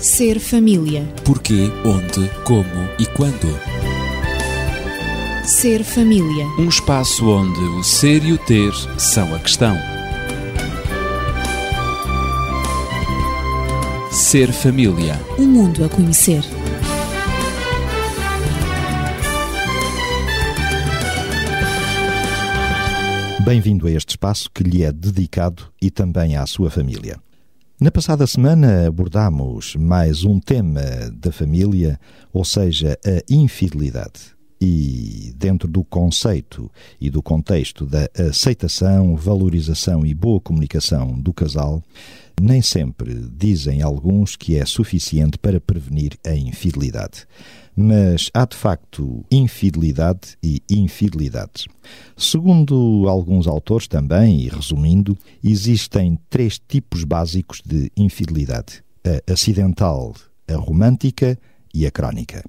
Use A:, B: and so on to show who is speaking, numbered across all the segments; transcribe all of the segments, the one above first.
A: Ser família.
B: Porquê, onde, como e quando.
A: Ser família.
B: Um espaço onde o ser e o ter são a questão. Ser família.
A: Um mundo a conhecer.
C: Bem-vindo a este espaço que lhe é dedicado e também à sua família. Na passada semana abordamos mais um tema da família, ou seja, a infidelidade. E dentro do conceito e do contexto da aceitação, valorização e boa comunicação do casal, nem sempre dizem alguns que é suficiente para prevenir a infidelidade. Mas há de facto infidelidade e infidelidades. Segundo alguns autores também, e resumindo, existem três tipos básicos de infidelidade: a acidental, a romântica e a crónica.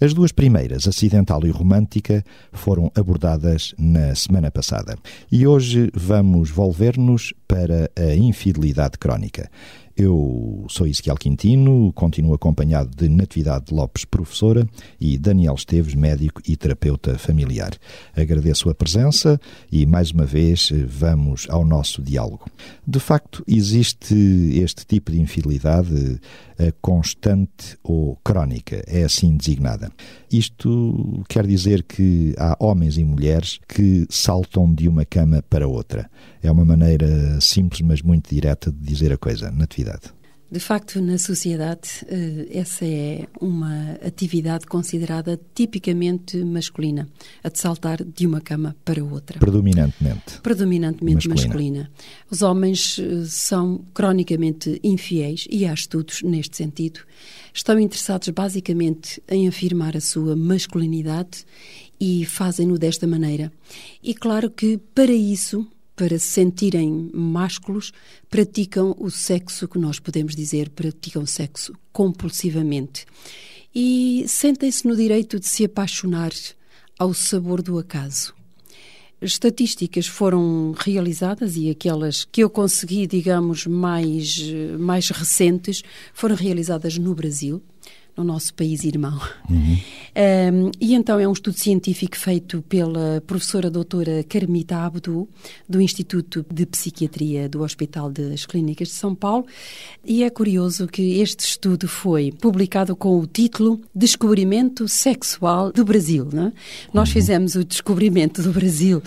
C: As duas primeiras, acidental e romântica, foram abordadas na semana passada. E hoje vamos volver-nos para a infidelidade crónica. Eu sou Ezequiel Quintino, continuo acompanhado de Natividade Lopes, professora, e Daniel Esteves, médico e terapeuta familiar. Agradeço a presença e, mais uma vez, vamos ao nosso diálogo. De facto, existe este tipo de infidelidade constante ou crónica, é assim designada. Isto quer dizer que há homens e mulheres que saltam de uma cama para outra. É uma maneira simples, mas muito direta de dizer a coisa, Natividade.
D: De facto, na sociedade, essa é uma atividade considerada tipicamente masculina, a de saltar de uma cama para outra.
C: Predominantemente.
D: Predominantemente masculina. masculina. Os homens são cronicamente infiéis e há estudos neste sentido. Estão interessados basicamente em afirmar a sua masculinidade e fazem-no desta maneira. E claro que para isso para se sentirem másculos, praticam o sexo que nós podemos dizer, praticam sexo compulsivamente. E sentem-se no direito de se apaixonar ao sabor do acaso. Estatísticas foram realizadas e aquelas que eu consegui, digamos, mais, mais recentes, foram realizadas no Brasil, no nosso país irmão. Uhum. Um, e então é um estudo científico feito pela professora doutora Carmita Abdu, do Instituto de Psiquiatria do Hospital das Clínicas de São Paulo, e é curioso que este estudo foi publicado com o título Descobrimento Sexual do Brasil. Não é? Nós uhum. fizemos o descobrimento do Brasil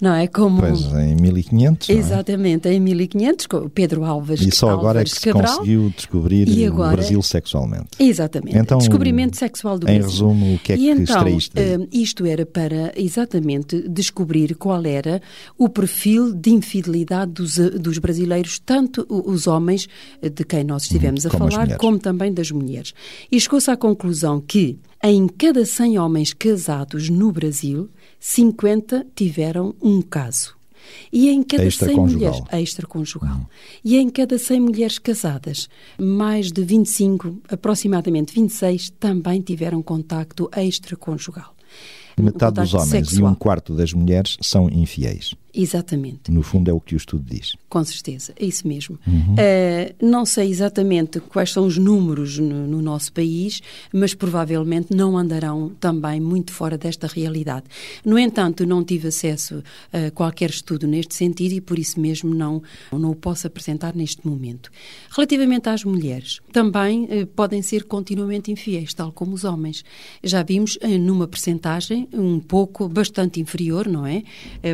D: não é?
C: Como... Pois, em 1500,
D: Exatamente, em 1500, com Pedro Alves
C: E só agora
D: Álvares
C: é que se
D: Cabral.
C: conseguiu descobrir agora... o Brasil sexualmente.
D: Exatamente, então, descobrimento sexual do
C: em
D: Brasil.
C: Em resumo, o que é
D: e
C: que
D: então,
C: extraíste daí?
D: Isto era para, exatamente, descobrir qual era o perfil de infidelidade dos, dos brasileiros, tanto os homens, de quem nós estivemos
C: Uhum,
D: a falar, como também das mulheres. E chegou-se à conclusão que, em cada 100 homens casados no Brasil, 50 tiveram um caso. E em cada 100 mulheres extraconjugal. Uhum. E em cada 100 mulheres casadas, mais de 25, aproximadamente 26, também tiveram contacto extraconjugal.
C: Metade dos homens
D: sexual.
C: e um quarto das mulheres são infiéis.
D: Exatamente.
C: No fundo é o que o estudo diz.
D: Com certeza, é isso mesmo. Uhum. Uh, não sei exatamente quais são os números no, no, nosso país, mas provavelmente não andarão também muito fora desta realidade. No entanto, não tive acesso a qualquer estudo neste sentido e por isso mesmo não, não o posso apresentar neste momento. Relativamente às mulheres, também uh, podem ser continuamente infiéis, tal como os homens. Já vimos uh, numa percentagem um pouco, bastante inferior, não é?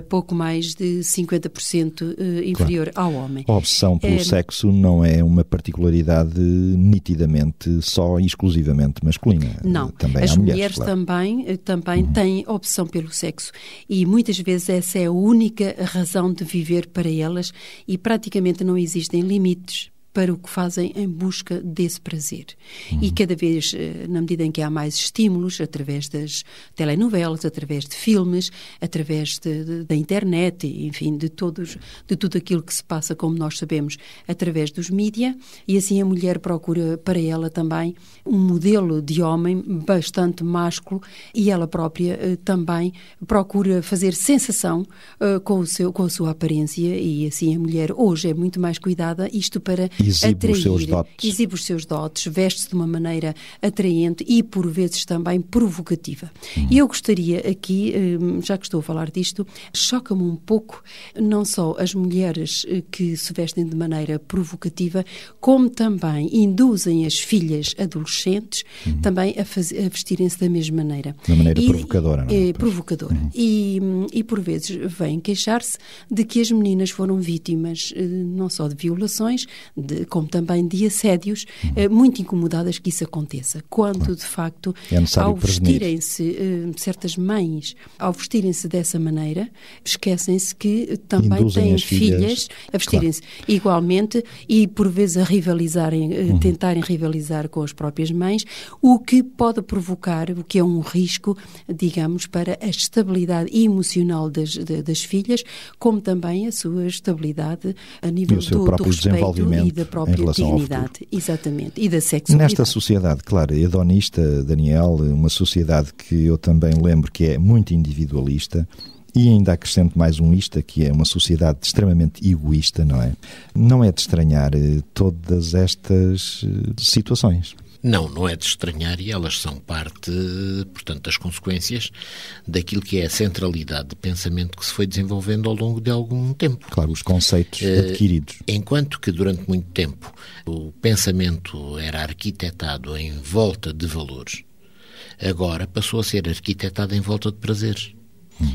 D: pouco mais de 50% inferior
C: claro.
D: ao homem.
C: A obsessão pelo é... sexo não é uma particularidade nitidamente só e exclusivamente masculina.
D: Não,
C: também
D: as
C: mulheres,
D: mulheres
C: claro.
D: também, também uhum. têm opção pelo sexo e muitas vezes essa é a única razão de viver para elas e praticamente não existem limites para o que fazem em busca desse prazer. Uhum. E cada vez, na medida em que há mais estímulos, através das telenovelas, através de filmes, através de, de, da internet, enfim, de, todos, de tudo aquilo que se passa, como nós sabemos, através dos mídia, e assim a mulher procura para ela também um modelo de homem bastante másculo e ela própria uh, também procura fazer sensação uh, com, o seu, com a sua aparência e assim a mulher hoje é muito mais cuidada, isto para
C: exibe
D: atrair,
C: os seus dotes.
D: exibe os seus dotes, veste-se de uma maneira atraente e, por vezes, também provocativa.
C: Uhum.
D: E eu gostaria aqui, hum, já que estou a falar disto, choca-me um pouco não só as mulheres eh, que se vestem de maneira provocativa, como também induzem as filhas adolescentes também a, a vestirem-se da mesma maneira.
C: De maneira provocadora, não é? Pois.
D: provocadora. E, hum, e, por vezes, vêm queixar-se de que as meninas foram vítimas eh, não só de violações, de- como também de assédios, eh, muito incomodadas que isso aconteça. Quando, de facto,
C: É
D: ao vestirem-se, eh, certas mães, ao vestirem-se dessa maneira, esquecem-se que também
C: Induzem
D: têm
C: as filhas,
D: filhas a vestirem-se igualmente e, por vezes, a rivalizarem, eh, tentarem rivalizar com as próprias mães, o que pode provocar, o que é um risco, digamos, para a estabilidade emocional das, das filhas, como também a sua estabilidade a nível do, do respeito
C: desenvolvimento.
D: e da própria dignidade. Exatamente. E da sexualidade.
C: Nesta sociedade, claro, hedonista, Daniel, uma sociedade que eu também lembro que é muito individualista, e ainda acrescento mais um ista, que é uma sociedade extremamente egoísta, não é? Não é de estranhar eh, todas estas eh, situações.
E: Não, não é de estranhar e elas são parte, portanto, das consequências daquilo que é a centralidade de pensamento que se foi desenvolvendo ao longo de algum tempo.
C: Claro, os conceitos
E: Eh,
C: adquiridos.
E: Enquanto que durante muito tempo o pensamento era arquitetado em volta de valores, agora passou a ser arquitetado em volta de prazeres.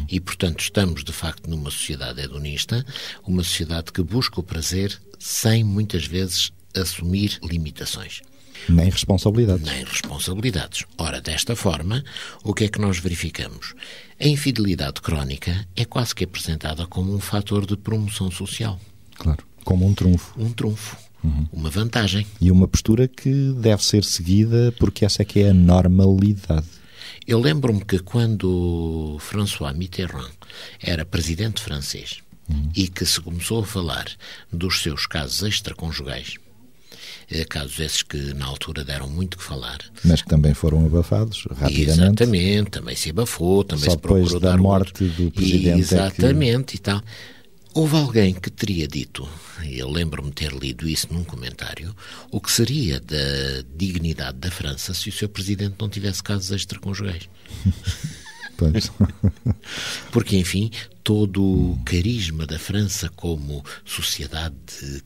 E: E, portanto, estamos de facto numa sociedade hedonista, uma sociedade que busca o prazer sem muitas vezes assumir limitações
C: Nem responsabilidades.
E: nem responsabilidades. Ora, desta forma, o que é que nós verificamos? A infidelidade crónica é quase que apresentada como um fator de promoção social,
C: Claro. Como um trunfo.
E: um trunfo, uma vantagem.
C: E uma postura que deve ser seguida porque essa é que é a normalidade.
E: Eu lembro-me que quando François Mitterrand era presidente francês e que se começou a falar dos seus casos extraconjugais, casos esses que na altura deram muito que falar,
C: Mas que também foram abafados rapidamente.
E: Exatamente, também se abafou, também
C: Só
E: se procurou
C: depois da
E: dar
C: morte
E: outro.
C: do presidente é que-
E: Exatamente e tal. Houve alguém que teria dito, e eu lembro-me ter lido isso num comentário, o que seria da dignidade da França se o seu presidente não tivesse casos extraconjugais.
C: Pois.
E: Porque, enfim, todo o carisma da França como sociedade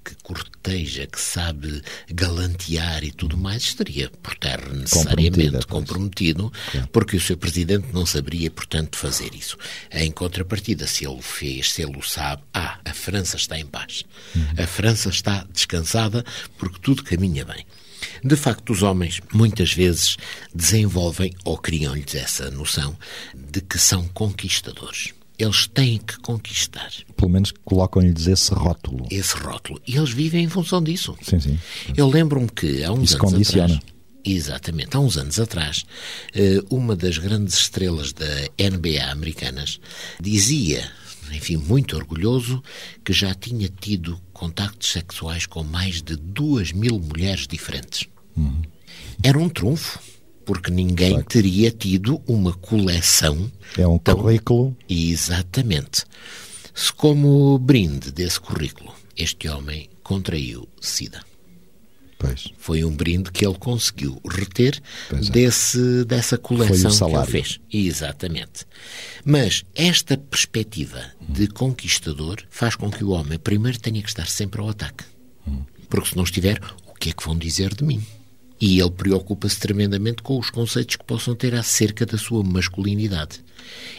E: que corteja, que sabe galantear e tudo mais, estaria por terra necessariamente comprometido, porque o seu presidente não saberia, portanto, fazer isso. Em contrapartida, se ele o fez, se ele o sabe, ah, a França está em paz. A França está descansada porque tudo caminha bem. De facto, os homens muitas vezes desenvolvem ou criam-lhes essa noção de que são conquistadores. Eles têm que conquistar
C: Pelo menos colocam-lhes esse rótulo.
E: esse rótulo. E eles vivem em função disso.
C: Sim, sim.
E: Eu lembro-me que há uns
C: Isso
E: anos
C: condiciona.
E: atrás. Exatamente, há uns anos atrás, eh, uma das grandes estrelas da NBA americanas dizia, enfim, muito orgulhoso, que já tinha tido contactos sexuais com mais de duas mil mulheres diferentes. Era um trunfo, porque ninguém teria tido uma coleção
C: É um
E: tão
C: currículo.
E: Exatamente. Se como brinde desse currículo, este homem contraiu SIDA.
C: Pois.
E: Foi um brinde que ele conseguiu reter
C: é.
E: desse, dessa coleção que ele fez. Exatamente. Mas esta perspectiva de conquistador faz com que o homem primeiro tenha que estar sempre ao ataque. Porque se não estiver, o que é que vão dizer de mim? E ele preocupa-se tremendamente com os conceitos que possam ter acerca da sua masculinidade.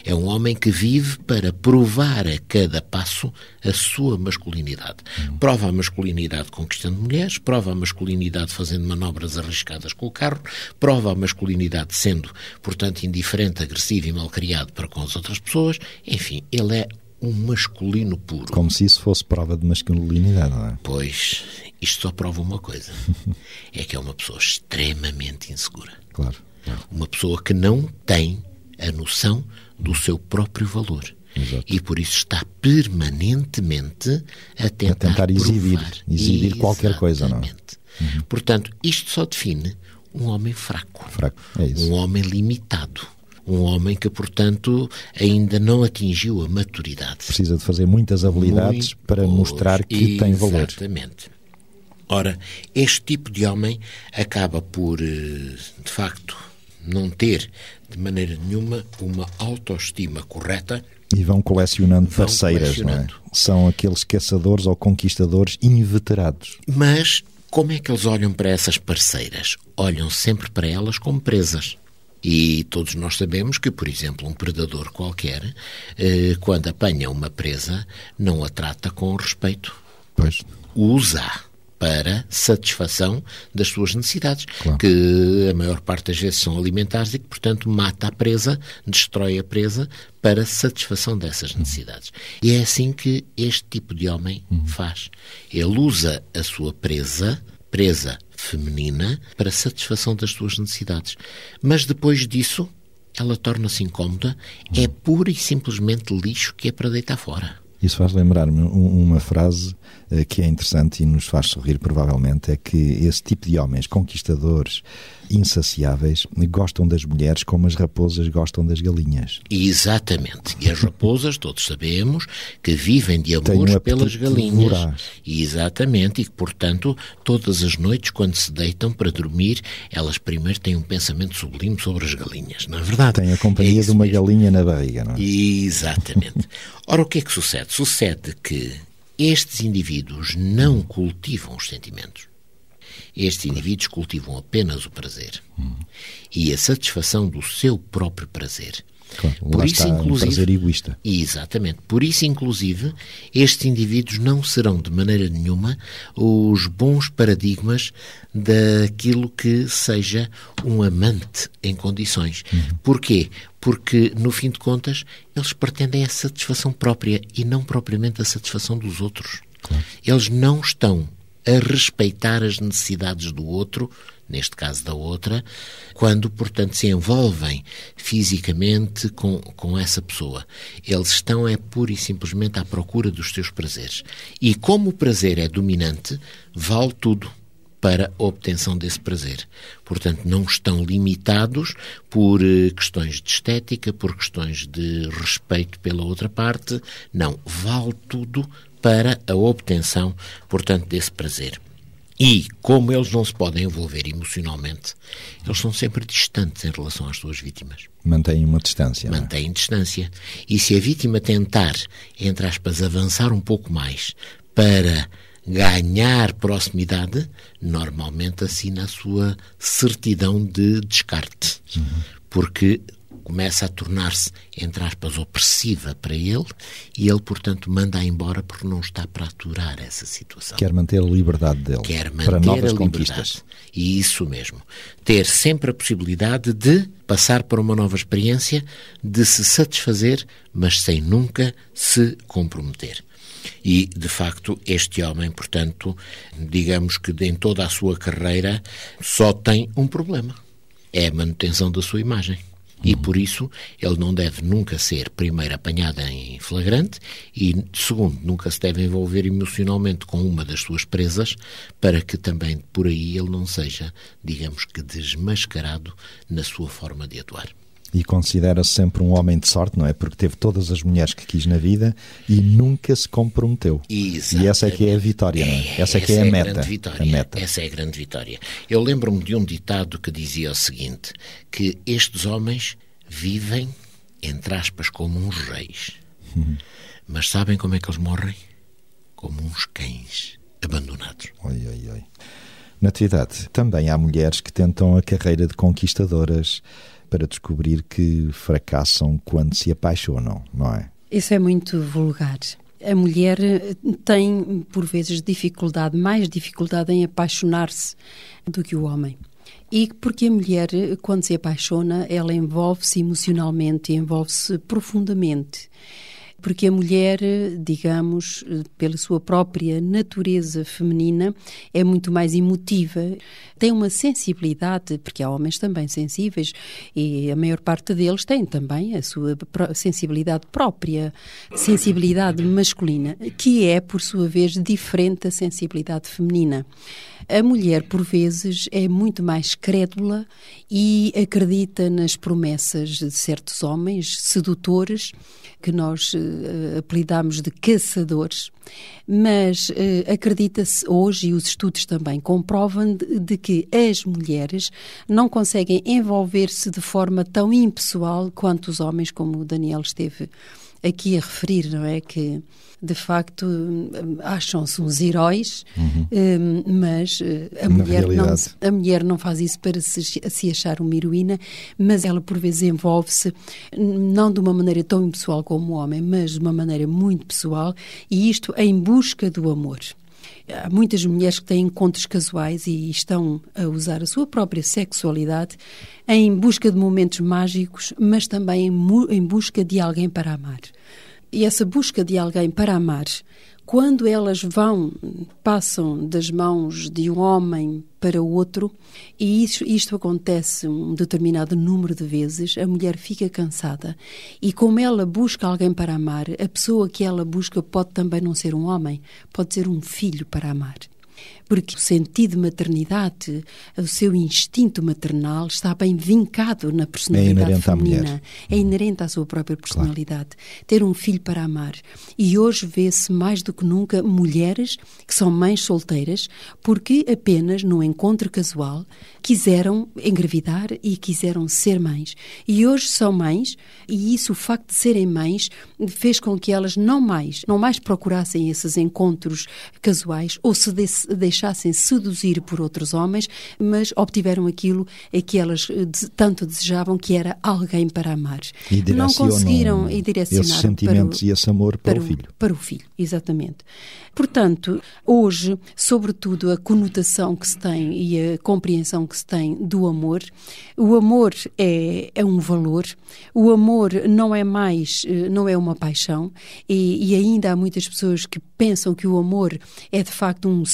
E: É um homem que vive para provar a cada passo a sua masculinidade. Prova a masculinidade conquistando mulheres, prova a masculinidade fazendo manobras arriscadas com o carro, prova a masculinidade sendo, portanto, indiferente, agressivo e malcriado para com as outras pessoas. Enfim, ele é um masculino puro.
C: Como se isso fosse prova de masculinidade, não é?
E: Pois, isto só prova uma coisa: é que é uma pessoa extremamente insegura.
C: Claro.
E: Uma pessoa que não tem a noção do seu próprio valor.
C: Exato.
E: E por isso está permanentemente a tentar,
C: A tentar exibir, exibir qualquer coisa, não é?
E: Exatamente. Portanto, isto só define um homem fraco.
C: Fraco, é isso.
E: Um homem limitado. Um homem que, portanto, ainda não atingiu a maturidade.
C: Precisa de fazer muitas habilidades
E: Muito
C: para mostrar que tem valor.
E: Exatamente. Ora, este tipo de homem acaba por, eh, de facto, não ter de maneira nenhuma uma autoestima correta.
C: E vão colecionando vão parceiras, colecionando. não é? São aqueles caçadores ou conquistadores inveterados.
E: Mas como é que eles olham para essas parceiras? Olham sempre para elas como presas. E todos nós sabemos que, por exemplo, um predador qualquer, eh, quando apanha uma presa, não a trata com respeito.
C: Pois.
E: Usa para satisfação das suas necessidades, claro. que a maior parte das vezes são alimentares e que, portanto, mata a presa, destrói a presa para satisfação dessas necessidades. E é assim que este tipo de homem uhum. faz. Ele usa a sua presa, presa feminina, para satisfação das suas necessidades. Mas depois disso, ela torna-se incómoda, é pura e simplesmente lixo que é para deitar fora.
C: Isso faz lembrar-me uma frase que é interessante e nos faz sorrir, provavelmente, é que esse tipo de homens conquistadores, insaciáveis, gostam das mulheres como as raposas gostam das galinhas.
E: Exatamente. E as raposas, todos sabemos, que vivem de amor um pelas galinhas. Voraz. Exatamente. E que, portanto, todas as noites, quando se deitam para dormir, elas primeiro têm um pensamento sublime sobre as galinhas. Não é verdade?
C: Tem a companhia é de uma mesmo. galinha na barriga, não é?
E: Exatamente. Ora, o que é que sucede? Sucede que estes indivíduos não cultivam os sentimentos. Estes indivíduos cultivam apenas o prazer hum. e a satisfação do seu próprio prazer.
C: Claro, por isso, inclusive, um egoísta.
E: Exatamente. Por isso, inclusive, estes indivíduos não serão de maneira nenhuma os bons paradigmas daquilo que seja um amante em condições. Uhum. Porquê? Porque, no fim de contas, eles pretendem a satisfação própria e não propriamente a satisfação dos outros. Claro. Eles não estão a respeitar as necessidades do outro neste caso da outra, quando, portanto, se envolvem fisicamente com, com essa pessoa. Eles estão, é pura e simplesmente à procura dos seus prazeres. E como o prazer é dominante, vale tudo para a obtenção desse prazer. Portanto, não estão limitados por eh, questões de estética, por questões de respeito pela outra parte. Não, vale tudo para a obtenção, portanto, desse prazer. E, como eles não se podem envolver emocionalmente, eles são sempre distantes em relação às suas vítimas.
C: Mantêm uma distância.
E: É? Mantêm é? distância. E se a vítima tentar, entre aspas, avançar um pouco mais para ganhar proximidade, normalmente assina a sua certidão de descarte. Uhum. Porque começa a tornar-se, entre aspas, opressiva para ele e ele, portanto, manda-a embora porque não está para aturar essa situação.
C: Quer manter a liberdade dele.
E: Quer manter para novas a conquistas. E isso mesmo. Ter sempre a possibilidade de passar para uma nova experiência, de se satisfazer, mas sem nunca se comprometer. E, de facto, este homem, portanto, digamos que em toda a sua carreira só tem um problema: é a manutenção da sua imagem. E por isso ele não deve nunca ser, primeiro, apanhado em flagrante e, segundo, nunca se deve envolver emocionalmente com uma das suas presas para que também por aí ele não seja, digamos que, desmascarado na sua forma de atuar
C: e considera-se sempre um homem de sorte, não é? Porque teve todas as mulheres que quis na vida e nunca se comprometeu.
E: Exatamente.
C: E essa é que é a vitória, não é?
E: é essa é que é, a, é meta, a meta. Essa é a grande vitória. Eu lembro-me de um ditado que dizia o seguinte, que estes homens vivem, entre aspas, como uns reis. Uhum. Mas sabem como é que eles morrem? Como uns cães abandonados.
C: Oi, oi, oi. Natividade, também há mulheres que tentam a carreira de conquistadoras para descobrir que fracassam quando se apaixonam, não é?
D: Isso é muito vulgar. A mulher tem, por vezes, dificuldade, mais dificuldade em apaixonar-se do que o homem. E porque a mulher, quando se apaixona, ela envolve-se emocionalmente, envolve-se profundamente porque a mulher, digamos, pela sua própria natureza feminina, é muito mais emotiva, tem uma sensibilidade, porque há homens também sensíveis e a maior parte deles tem também a sua sensibilidade própria, sensibilidade masculina, que é, por sua vez, diferente da sensibilidade feminina. A mulher, por vezes, é muito mais crédula e acredita nas promessas de certos homens sedutores que nós uh, apelidamos de caçadores, mas uh, acredita-se hoje, e os estudos também comprovam, de, de que as mulheres não conseguem envolver-se de forma tão impessoal quanto os homens, como o Daniel esteve aqui a referir, não é? Que de facto acham-se uns heróis, uhum. Hum, mas eh, a mulher, não, a mulher não faz isso para se, se achar uma heroína, mas ela por vezes envolve-se não de uma maneira tão impessoal como o homem, mas de uma maneira muito pessoal e isto em busca do amor há muitas mulheres que têm encontros casuais e estão a usar a sua própria sexualidade em busca de momentos mágicos, mas também em, em busca de alguém para amar. E essa busca de alguém para amar quando elas vão, passam das mãos de um homem para o outro, e isso, isto acontece um determinado número de vezes, a mulher fica cansada. E como ela busca alguém para amar, a pessoa que ela busca pode também não ser um homem, pode ser um filho para amar porque o sentido de maternidade, o seu instinto maternal está bem vincado na personalidade é feminina. É inerente à sua própria personalidade. Claro. Ter um filho para amar. E hoje vê-se mais do que nunca mulheres que são mães solteiras porque apenas no encontro casual quiseram engravidar e quiseram ser mães. E hoje são mães e isso, o facto de serem mães, fez com que elas não mais, não mais procurassem esses encontros casuais ou se deixassem deixassem seduzir por outros homens, mas obtiveram aquilo que elas eh, tanto desejavam, que era alguém para amar.
C: E não conseguiram e direcionar esses sentimentos
D: para
C: o, e esse amor para, para, o filho.
D: Para o filho, exatamente. Portanto, hoje, sobretudo a conotação que se tem e a compreensão que se tem do amor, o amor é, é um valor, o amor não é mais, eh, não é uma paixão, e, e ainda há muitas pessoas que pensam que o amor é de facto um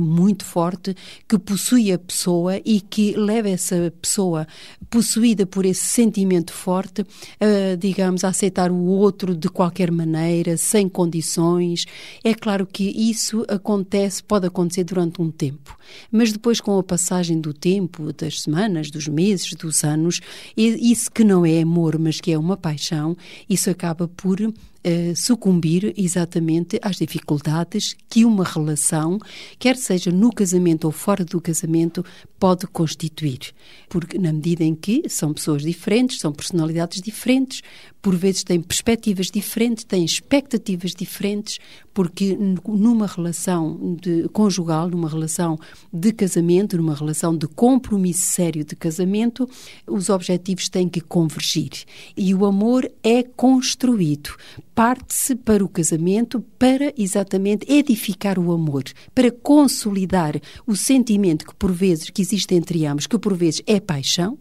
D: muito forte que possui a pessoa e que leva essa pessoa possuída por esse sentimento forte, a, digamos, a aceitar o outro de qualquer maneira, sem condições. É claro que isso acontece, pode acontecer durante um tempo, mas depois com a passagem do tempo, das semanas, dos meses, dos anos, isso que não é amor, mas que é uma paixão, isso acaba por uh, sucumbir exatamente às dificuldades que uma relação, quer seja no casamento ou fora do casamento, pode constituir. Porque, na medida em que são pessoas diferentes, são personalidades diferentes, por vezes têm perspectivas diferentes, têm expectativas diferentes, porque numa relação de, conjugal, numa relação de casamento, numa relação de compromisso sério de casamento, os objetivos têm que convergir. E o amor é construído parte-se para o casamento para exatamente edificar o amor, para consolidar o sentimento que por vezes que existe entre ambos, que por vezes é paixão,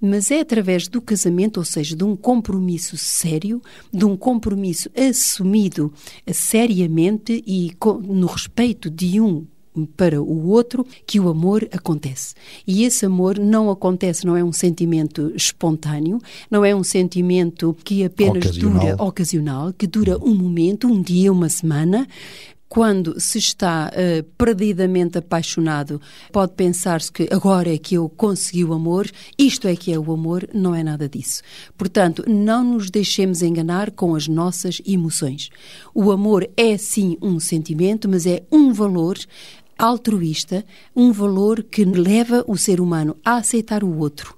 D: mas é através do casamento, ou seja, de um compromisso sério, de um compromisso assumido seriamente e no respeito de um para o outro que o amor acontece. E esse amor não acontece, não é um sentimento espontâneo, não é um sentimento que apenas ocasional. dura ocasional, que dura um momento, um dia, uma semana, quando se está uh, perdidamente apaixonado, pode pensar-se que agora é que eu consegui o amor, isto é que é o amor, não é nada disso. Portanto, não nos deixemos enganar com as nossas emoções. O amor é sim um sentimento, mas é um valor altruísta, um valor que leva o ser humano a aceitar o outro,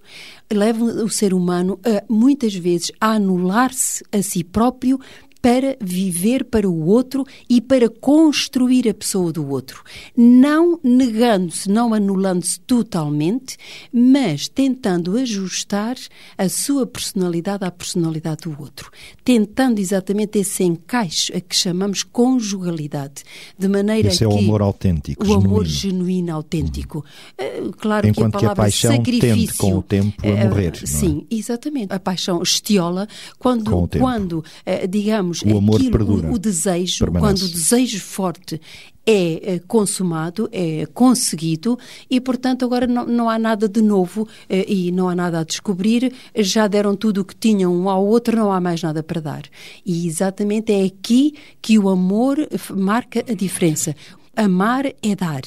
D: leva o ser humano a muitas vezes a anular-se a si próprio para viver para o outro e para construir a pessoa do outro. Não negando-se, não anulando-se totalmente, mas tentando ajustar a sua personalidade à personalidade do outro. Tentando exatamente esse encaixe a que chamamos conjugalidade. De maneira
C: esse
D: que.
C: é o amor autêntico.
D: O
C: genuíno.
D: amor genuíno, autêntico. Uhum. Claro
C: Enquanto
D: que a palavra
C: que a paixão
D: sacrifício.
C: Tende com o tempo a
D: eh,
C: morrer.
D: Sim,
C: é?
D: exatamente. A paixão estiola quando, quando eh, digamos, digamos,
C: o amor
D: aquilo,
C: perdura,
D: o, o desejo,
C: permanece.
D: quando o desejo forte é, é consumado, é conseguido e, portanto, agora não, não há nada de novo eh, e não há nada a descobrir, já deram tudo o que tinham um ao outro, não há mais nada para dar. E exatamente é aqui que o amor marca a diferença. Amar é dar.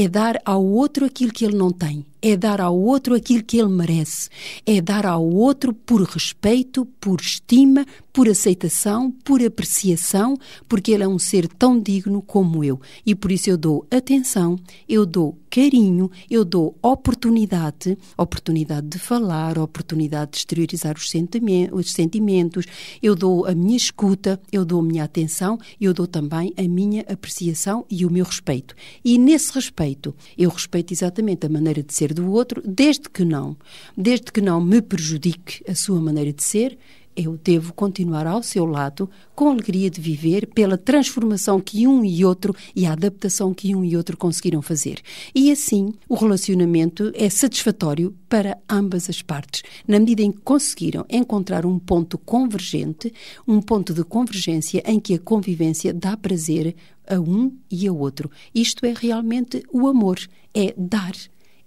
D: É dar ao outro aquilo que ele não tem é dar ao outro aquilo que ele merece, é dar ao outro por respeito, por estima, por aceitação, por apreciação, porque ele é um ser tão digno como eu. E por isso eu dou atenção, eu dou carinho, eu dou oportunidade, oportunidade de falar, oportunidade de exteriorizar os sentimentos, eu dou a minha escuta, eu dou a minha atenção, eu dou também a minha apreciação e o meu respeito. E nesse respeito, eu respeito exatamente a maneira de ser do outro, desde que não, desde que não me prejudique a sua maneira de ser, eu devo continuar ao seu lado com a alegria de viver pela transformação que um e outro e a adaptação que um e outro conseguiram fazer. E assim, o relacionamento é satisfatório para ambas as partes, na medida em que conseguiram encontrar um ponto convergente, um ponto de convergência em que a convivência dá prazer a um e ao outro. Isto é realmente o amor, é dar,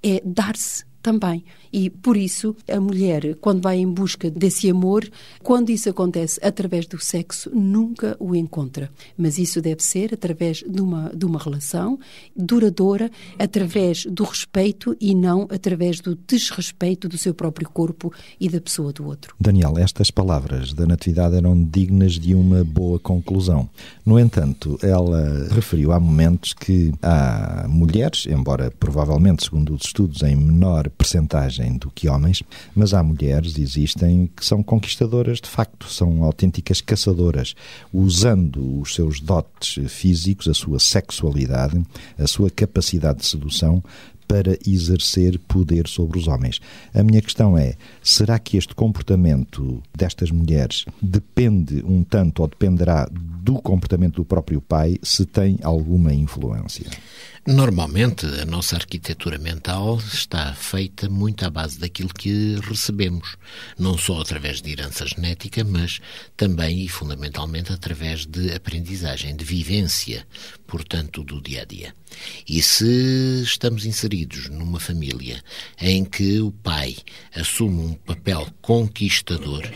D: é dar-se também. E por isso a mulher, quando vai em busca desse amor, quando isso acontece através do sexo, nunca o encontra. Mas isso deve ser através de uma, de uma relação duradoura, através do respeito e não através do desrespeito do seu próprio corpo e da pessoa do outro.
C: Daniel, estas palavras da Natividade eram dignas de uma boa conclusão. No entanto, ela referiu há momentos que há mulheres, embora provavelmente, segundo os estudos, em menor percentagem do que homens, mas há mulheres, existem, que são conquistadoras de facto, são autênticas caçadoras, usando os seus dotes físicos, a sua sexualidade, a sua capacidade de sedução para exercer poder sobre os homens. A minha questão é: será que este comportamento destas mulheres depende um tanto ou dependerá do comportamento do próprio pai, se tem alguma influência?
E: Normalmente, a nossa arquitetura mental está feita muito à base daquilo que recebemos, não só através de herança genética, mas também e fundamentalmente através de aprendizagem, de vivência, portanto, do dia a dia. E se estamos inseridos numa família em que o pai assume um papel conquistador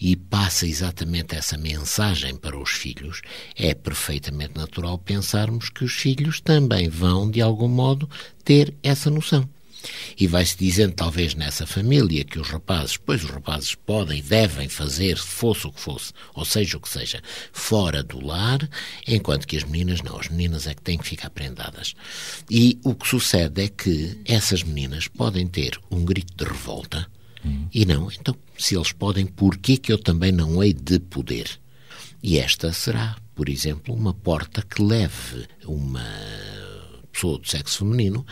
E: e passa exatamente essa mensagem para os filhos, é perfeitamente natural pensarmos que os filhos também vão, de algum modo, ter essa noção. E vai-se dizendo, talvez nessa família, que os rapazes, pois os rapazes podem devem fazer, fosse o que fosse, ou seja o que seja, fora do lar, enquanto que as meninas não. As meninas é que têm que ficar prendadas. E o que sucede é que essas meninas podem ter um grito de revolta e não. Então, se eles podem, por que eu também não hei de poder? E esta será, por exemplo, uma porta que leve uma pessoa do sexo feminino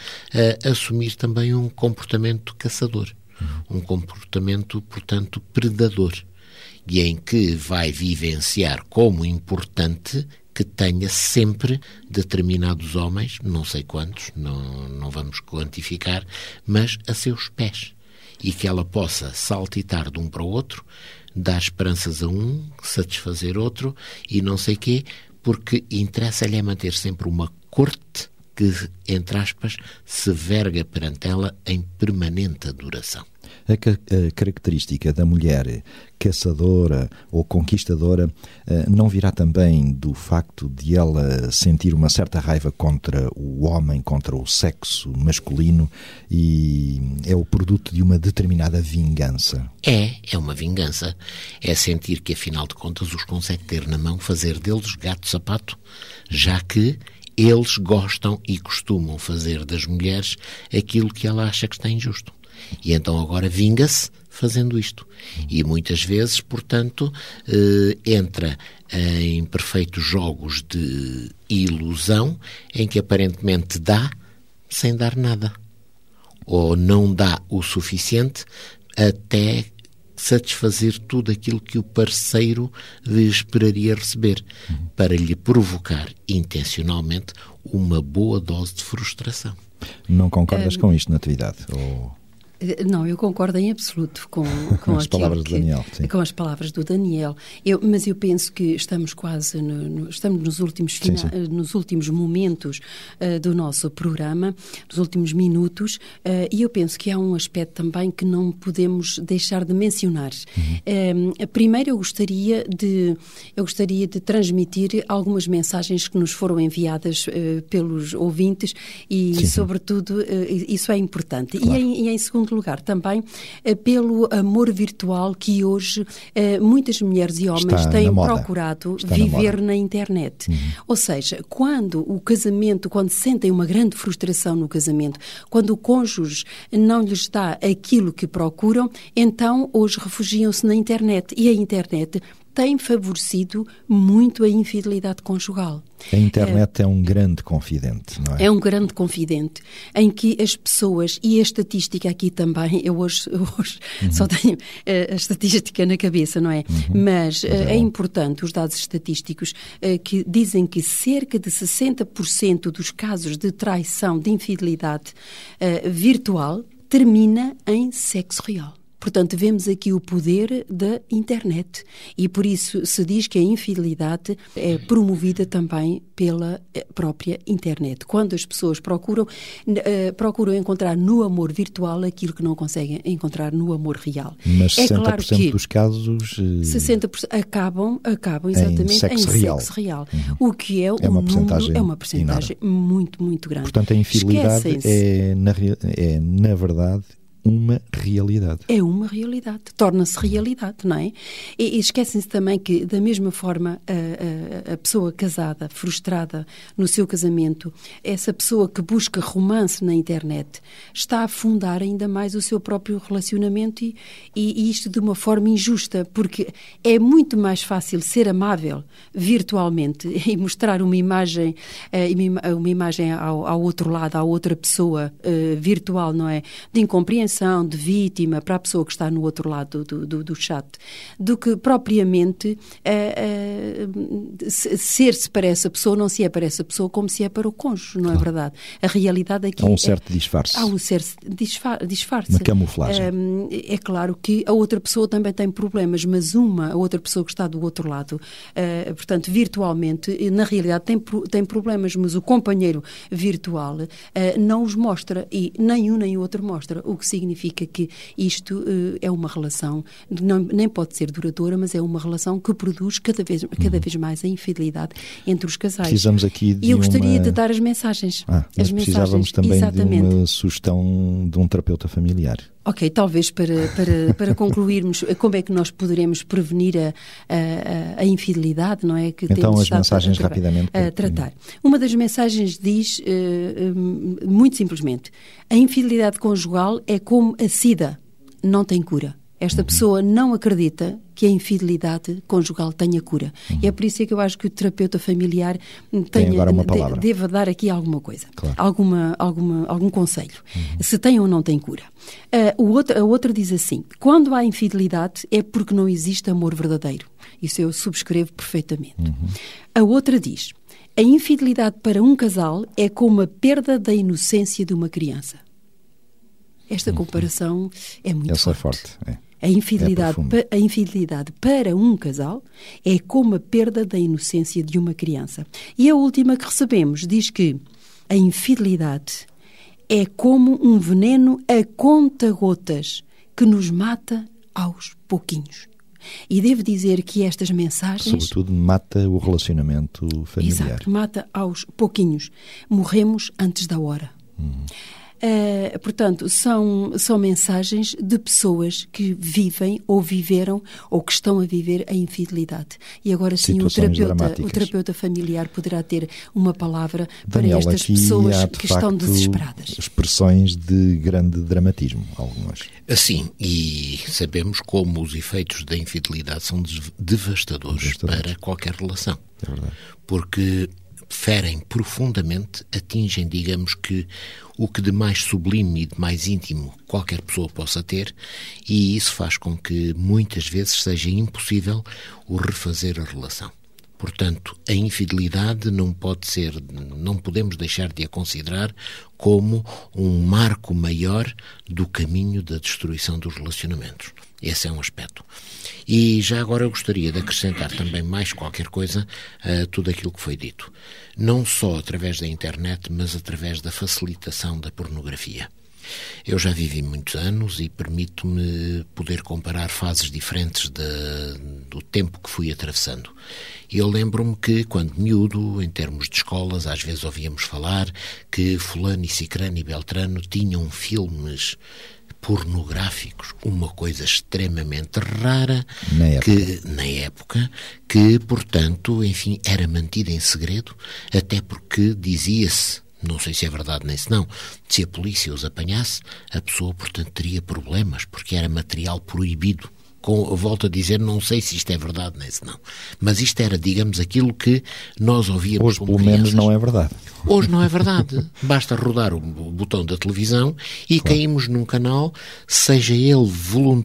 E: a assumir também um comportamento caçador, um comportamento, portanto, predador, e em que vai vivenciar como importante que tenha sempre determinados homens, não sei quantos, não, não vamos quantificar, mas a seus pés. E que ela possa saltitar de um para o outro, dar esperanças a um, satisfazer outro e não sei quê, porque interessa-lhe é manter sempre uma corte que, entre aspas, se verga perante ela em permanente adoração.
C: A, a, característica da mulher caçadora ou conquistadora eh, não virá também do facto de ela sentir uma certa raiva contra o homem, contra o sexo masculino e é o produto de uma determinada vingança?
E: É, é uma vingança. É sentir que, afinal de contas, os consegue ter na mão, fazer deles gato-sapato, já que eles gostam e costumam fazer das mulheres aquilo que ela acha que está injusto. E então agora vinga-se fazendo isto. E muitas vezes, portanto, eh, entra em perfeitos jogos de ilusão em que aparentemente dá sem dar nada. Ou não dá o suficiente até satisfazer tudo aquilo que o parceiro lhe esperaria receber, para lhe provocar intencionalmente uma boa dose de frustração.
C: Não concordas com isto, Natividade? Ou...
D: Não, eu concordo em absoluto com, com
C: as palavras
D: que,
C: do Daniel. Sim.
D: Com as palavras do Daniel. Eu, mas eu penso que estamos quase no, no, estamos nos últimos, fina, sim, sim. Eh, nos últimos momentos uh, do nosso programa, nos últimos minutos, uh, e eu penso que há um aspecto também que não podemos deixar de mencionar. Uhum. Uh, primeiro, eu gostaria de eu gostaria de transmitir algumas mensagens que nos foram enviadas pelos ouvintes e, sobretudo, isso é importante. Claro. E, em, e em segundo segundo lugar, também eh, pelo amor virtual que hoje eh, muitas mulheres e homens
C: Está
D: têm procurado Está viver na, na internet. Uhum. Ou seja, quando o casamento, quando sentem uma grande frustração no casamento, quando o cônjuge não lhes dá aquilo que procuram, então hoje refugiam-se na internet. E a internet tem favorecido muito a infidelidade conjugal.
C: A internet é, é, um grande confidente, não é?
D: É um grande confidente, em que as pessoas, e a estatística aqui também, eu hoje, hoje uhum. só tenho eh, a estatística na cabeça, não é? Uhum. Mas, é, é importante os dados estatísticos eh, que dizem que cerca de 60% dos casos de traição, de infidelidade virtual, termina em sexo real. Portanto, vemos aqui o poder da internet e por isso se diz que a infidelidade é promovida também pela eh, própria internet. Quando as pessoas procuram, uh, procuram encontrar no amor virtual aquilo que não conseguem encontrar no amor real.
C: Mas é 60% claro que dos casos uh,
D: 60% acabam, acabam exatamente
C: em sexo em real,
D: sexo real uhum. o que é, é um uma número, é uma porcentagem muito, muito grande.
C: Portanto, a infidelidade é na, é, na verdade, uma realidade.
D: É uma realidade, torna-se realidade, não é? E, e esquecem-se também que, da mesma forma, a, a, a, pessoa casada, frustrada no seu casamento, essa pessoa que busca romance na internet, está a afundar ainda mais o seu próprio relacionamento e, e, e isto de uma forma injusta, porque é muito mais fácil ser amável virtualmente e mostrar uma imagem, uh, uma imagem ao, ao, outro lado, à outra pessoa uh, virtual, não é? De incompreensão de vítima para a pessoa que está no outro lado do, do, do chat, do que propriamente uh, uh, ser-se para essa pessoa, não se é para essa pessoa como se é para o cônjuge, não é claro. é verdade? A realidade aqui.
C: Há um certo é, disfarce.
D: Há um certo disfarce.
C: Uma camuflagem.
D: é claro que a outra pessoa também tem problemas, mas uma, a outra pessoa que está do outro lado, uh, portanto, virtualmente, na realidade tem, tem problemas, mas o companheiro virtual não os mostra e nem um nem o outro mostra, o que significa significa que isto uh, é uma relação, não, nem pode ser duradoura, mas é uma relação que produz cada vez, cada uhum. vez mais a infidelidade entre os casais.
C: Precisamos aqui de
D: E eu gostaria uma... de dar as mensagens.
C: Ah,
D: as
C: precisávamos também Exatamente. de uma sugestão de um terapeuta familiar.
D: Ok, talvez para, para, para concluirmos como é que nós poderemos prevenir a, a, a infidelidade, não é?
C: Que então, as mensagens a, rapidamente.
D: A tratar. Uma das mensagens diz, uh, muito simplesmente, a infidelidade conjugal é como a SIDA, não tem cura. Esta uhum. pessoa não acredita que a infidelidade conjugal tenha cura. Uhum. E é por isso que eu acho que o terapeuta familiar tenha, de, deve dar aqui alguma coisa, claro. alguma, alguma, algum conselho, uhum. se tem ou não tem cura. Uh, o outro, a outra diz assim: quando há infidelidade é porque não existe amor verdadeiro. Isso eu subscrevo perfeitamente. Uhum. A outra diz: a infidelidade para um casal é como a perda da inocência de uma criança. Esta comparação é muito
C: Essa
D: forte.
C: é forte. É.
D: A infidelidade, é a infidelidade para um casal é como a perda da inocência de uma criança. E a última que recebemos diz que a infidelidade é como um veneno a conta-gotas que nos mata aos pouquinhos. E devo dizer que estas mensagens.
C: Sobretudo, mata o relacionamento familiar.
D: Exato, mata aos pouquinhos. Morremos antes da hora. Uhum. Uh, portanto, são, são mensagens de pessoas que vivem ou viveram ou que estão a viver a infidelidade. E agora sim, o terapeuta, o terapeuta familiar poderá ter uma palavra Daniel, para estas pessoas há, que facto, estão desesperadas.
C: Expressões de grande dramatismo, algumas.
E: Assim, e sabemos como os efeitos da infidelidade são devastadores, devastadores. para qualquer relação.
C: É verdade.
E: Porque ferem profundamente, atingem, digamos que, o que de mais sublime e de mais íntimo qualquer pessoa possa ter, e isso faz com que muitas vezes seja impossível o refazer a relação. Portanto, a infidelidade não pode ser, não podemos deixar de a considerar como um marco maior do caminho da destruição dos relacionamentos. Esse é um aspecto. E já agora eu gostaria de acrescentar também mais qualquer coisa a tudo aquilo que foi dito. Não só através da internet, mas através da facilitação da pornografia. Eu já vivi muitos anos e permito-me poder comparar fases diferentes de, do tempo que fui atravessando. Eu lembro-me que, quando miúdo, em termos de escolas, às vezes ouvíamos falar que Fulano e Cicrano e Beltrano tinham filmes pornográficos, uma coisa extremamente rara
C: na época.
E: que na época que, portanto, enfim, era mantida em segredo, até porque dizia-se não sei se é verdade nem se não, se a polícia os apanhasse, a pessoa, portanto, teria problemas, porque era material proibido com, volto a dizer, não sei se isto é verdade nem se não. Mas isto era, digamos, aquilo que nós ouvíamos
C: Hoje,
E: como
C: pelo
E: crianças.
C: menos, não é verdade.
E: Hoje não é verdade. Basta rodar o botão da televisão e
C: Claro.
E: caímos num canal, seja ele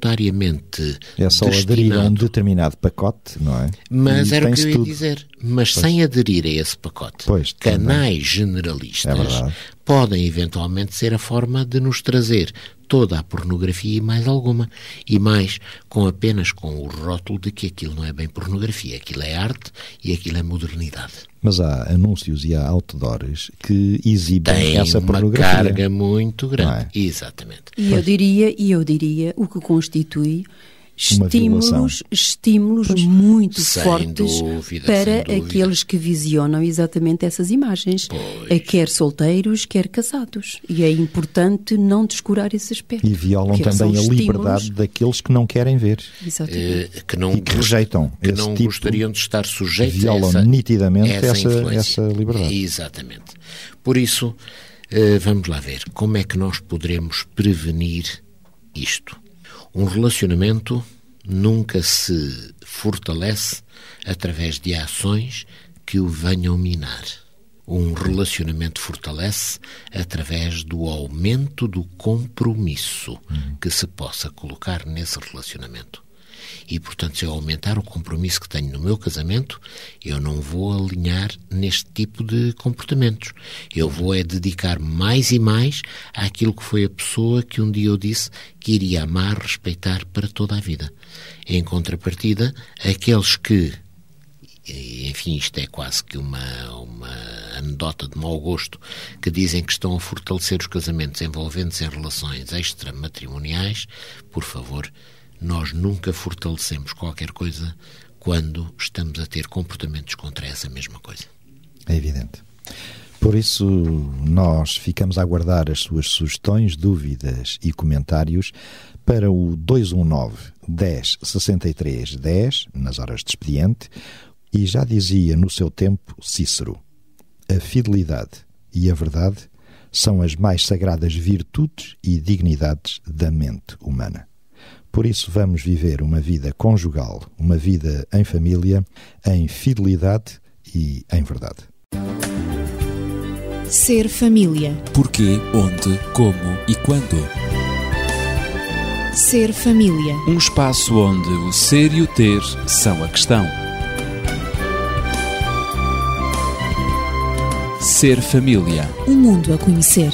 E: voluntariamente
C: É só aderir a um determinado pacote, não é?
E: mas
C: E
E: era o que eu ia
C: tudo.
E: dizer. Mas sem aderir a esse pacote,
C: Pois, também.
E: canais
C: É
E: generalistas
C: verdade.
E: Podem eventualmente ser a forma de nos trazer toda a pornografia e mais alguma. E mais, com apenas com o rótulo de que aquilo não é bem pornografia, aquilo é arte e aquilo é modernidade.
C: Mas há anúncios e há outdoors que exibem
E: Tem
C: essa
E: uma
C: pornografia.
E: carga muito grande.
C: É?
E: Exatamente.
D: E eu diria, e eu diria, o que constitui Estímulos, estímulos muito
E: Sem
D: fortes
E: dúvida,
D: para aqueles que visionam exatamente essas imagens,
E: Pois.
D: quer solteiros, quer casados. E é importante não descurar esse aspecto.
C: E violam também a liberdade daqueles que não querem ver.
D: Exatamente.
E: Eh, que não,
C: E que rejeitam
E: que
C: esse
E: não
C: tipo-
E: gostariam de estar sujeitos
C: violam
E: a essa,
C: nitidamente
E: essa,
C: essa- essa liberdade.
E: Exatamente. Por isso, eh, vamos lá ver como é que nós poderemos prevenir isto. Um relacionamento nunca se fortalece através de ações que o venham minar. Um relacionamento fortalece através do aumento do compromisso que se possa colocar nesse relacionamento. E, portanto, se eu aumentar o compromisso que tenho no meu casamento, eu não vou alinhar neste tipo de comportamentos. Eu vou é dedicar mais e mais àquilo que foi a pessoa que um dia eu disse que iria amar, respeitar para toda a vida. Em contrapartida, aqueles que enfim, isto é quase que uma, uma anedota de mau gosto, que dizem que estão a fortalecer os casamentos envolvendo-se em relações extramatrimoniais, por favor, nós nunca fortalecemos qualquer coisa quando estamos a ter comportamentos contra essa mesma coisa.
C: É evidente. Por isso, nós ficamos a aguardar as suas sugestões, dúvidas e comentários para o 219 10 63 10, nas horas de expediente, e já dizia no seu tempo Cícero: a fidelidade e a verdade são as mais sagradas virtudes e dignidades da mente humana. Por isso, vamos viver uma vida conjugal, uma vida em família, em fidelidade e em verdade.
A: Ser família.
B: Porquê, onde, como e quando.
A: Ser família.
B: Um espaço onde o ser e o ter são a questão. Ser família.
A: Um mundo a conhecer.